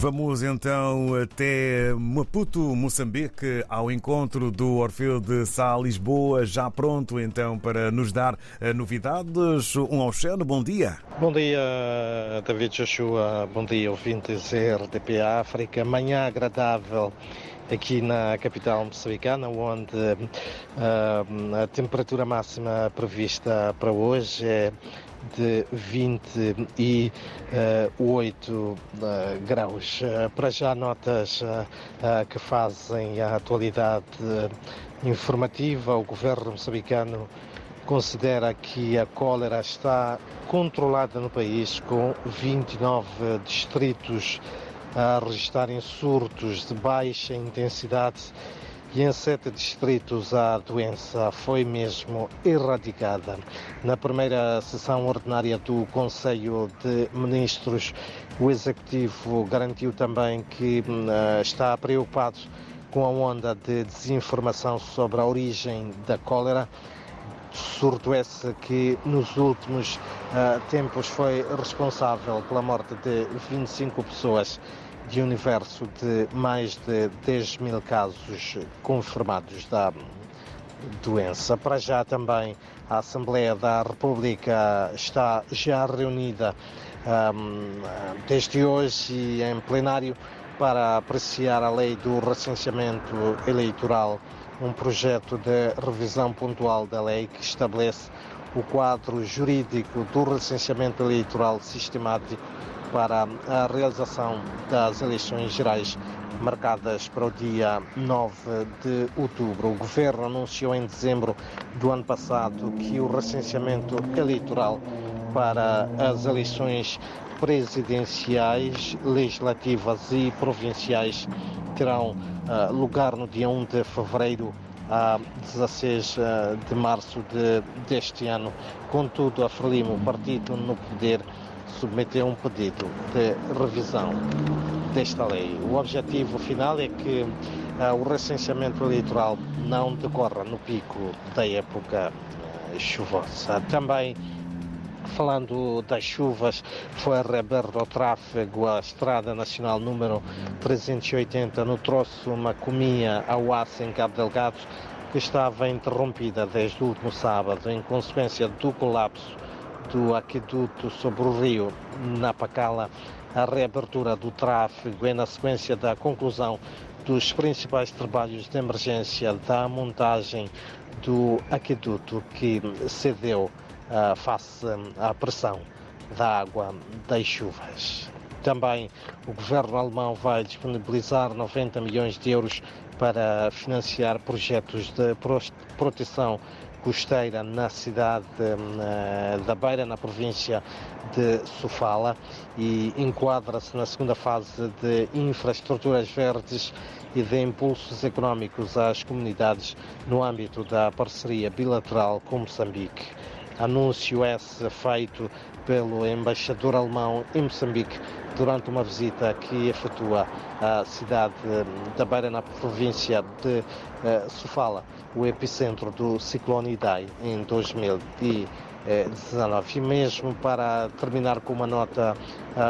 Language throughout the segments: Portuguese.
Vamos então até Maputo, Moçambique, ao encontro do Orfeu de Sá Lisboa, já pronto então para nos dar eh, novidades. Um Oxeno, bom dia. Bom dia, David Joshua, bom dia, ouvintes RDP África. Manhã agradável aqui na capital moçambicana, onde uh, a temperatura máxima prevista para hoje é de 28 uh, graus. Uh, para já, notas uh, que fazem a atualidade informativa. O governo moçambicano considera que a cólera está controlada no país, com 29 distritos a registarem surtos de baixa intensidade e em sete distritos a doença foi mesmo erradicada. Na primeira sessão ordinária do Conselho de Ministros, o Executivo garantiu também que uh, está preocupado com a onda de desinformação sobre a origem da cólera. Surto esse que nos últimos uh, tempos foi responsável pela morte de 25 pessoas de universo de mais de 10 mil casos confirmados da doença. Para já também a Assembleia da República está já reunida um, desde hoje em plenário para apreciar a lei do recenseamento eleitoral, um projeto de revisão pontual da lei que estabelece o quadro jurídico do recenseamento eleitoral sistemático para a realização das eleições gerais marcadas para o dia 9 de outubro. O governo anunciou em dezembro do ano passado que o recenseamento eleitoral para as eleições presidenciais, legislativas e provinciais terão uh, lugar no dia 1 de fevereiro a 16 uh, de março de, deste ano. Contudo, a Frelimo, o partido no poder, submeteu um pedido de revisão desta lei. O objetivo final é que uh, o recenseamento eleitoral não decorra no pico da época uh, chuvosa. Também falando das chuvas, foi reaberto ao tráfego a Estrada Nacional número 380 no troço Macomia ao Aço em Cabo Delgado, que estava interrompida desde o último sábado em consequência do colapso do aqueduto sobre o rio Napacala, a reabertura do tráfego é na sequência da conclusão dos principais trabalhos de emergência da montagem do aqueduto que cedeu uh, face à pressão da água das chuvas. Também o governo alemão vai disponibilizar 90 milhões de euros para financiar projetos de proteção costeira na cidade da Beira, na província de Sofala, e enquadra-se na segunda fase de infraestruturas verdes e de impulsos económicos às comunidades no âmbito da parceria bilateral com Moçambique. Anúncio esse feito pelo embaixador alemão em Moçambique durante uma visita que efetua à cidade da Beira, na província de uh, Sofala, o epicentro do ciclone Idai em 2019. E mesmo para terminar com uma nota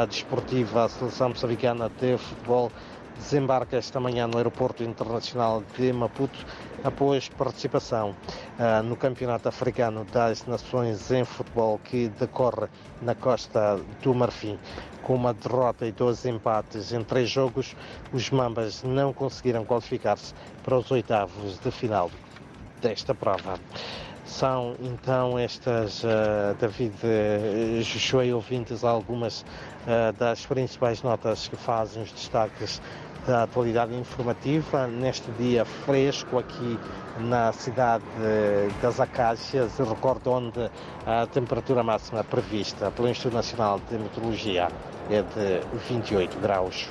desportiva, a seleção moçambicana de futebol desembarca esta manhã no Aeroporto Internacional de Maputo após participação no Campeonato Africano das Nações em Futebol que decorre na Costa do Marfim. Com uma derrota e dois empates em três jogos, os Mambas não conseguiram qualificar-se para os oitavos de final desta prova. São então estas, uh, David uh, Joshua e ouvintes, algumas uh, das principais notas que fazem os destaques da atualidade informativa neste dia fresco aqui na cidade das Acácias, recordo onde a temperatura máxima prevista pelo Instituto Nacional de Meteorologia é de 28 graus.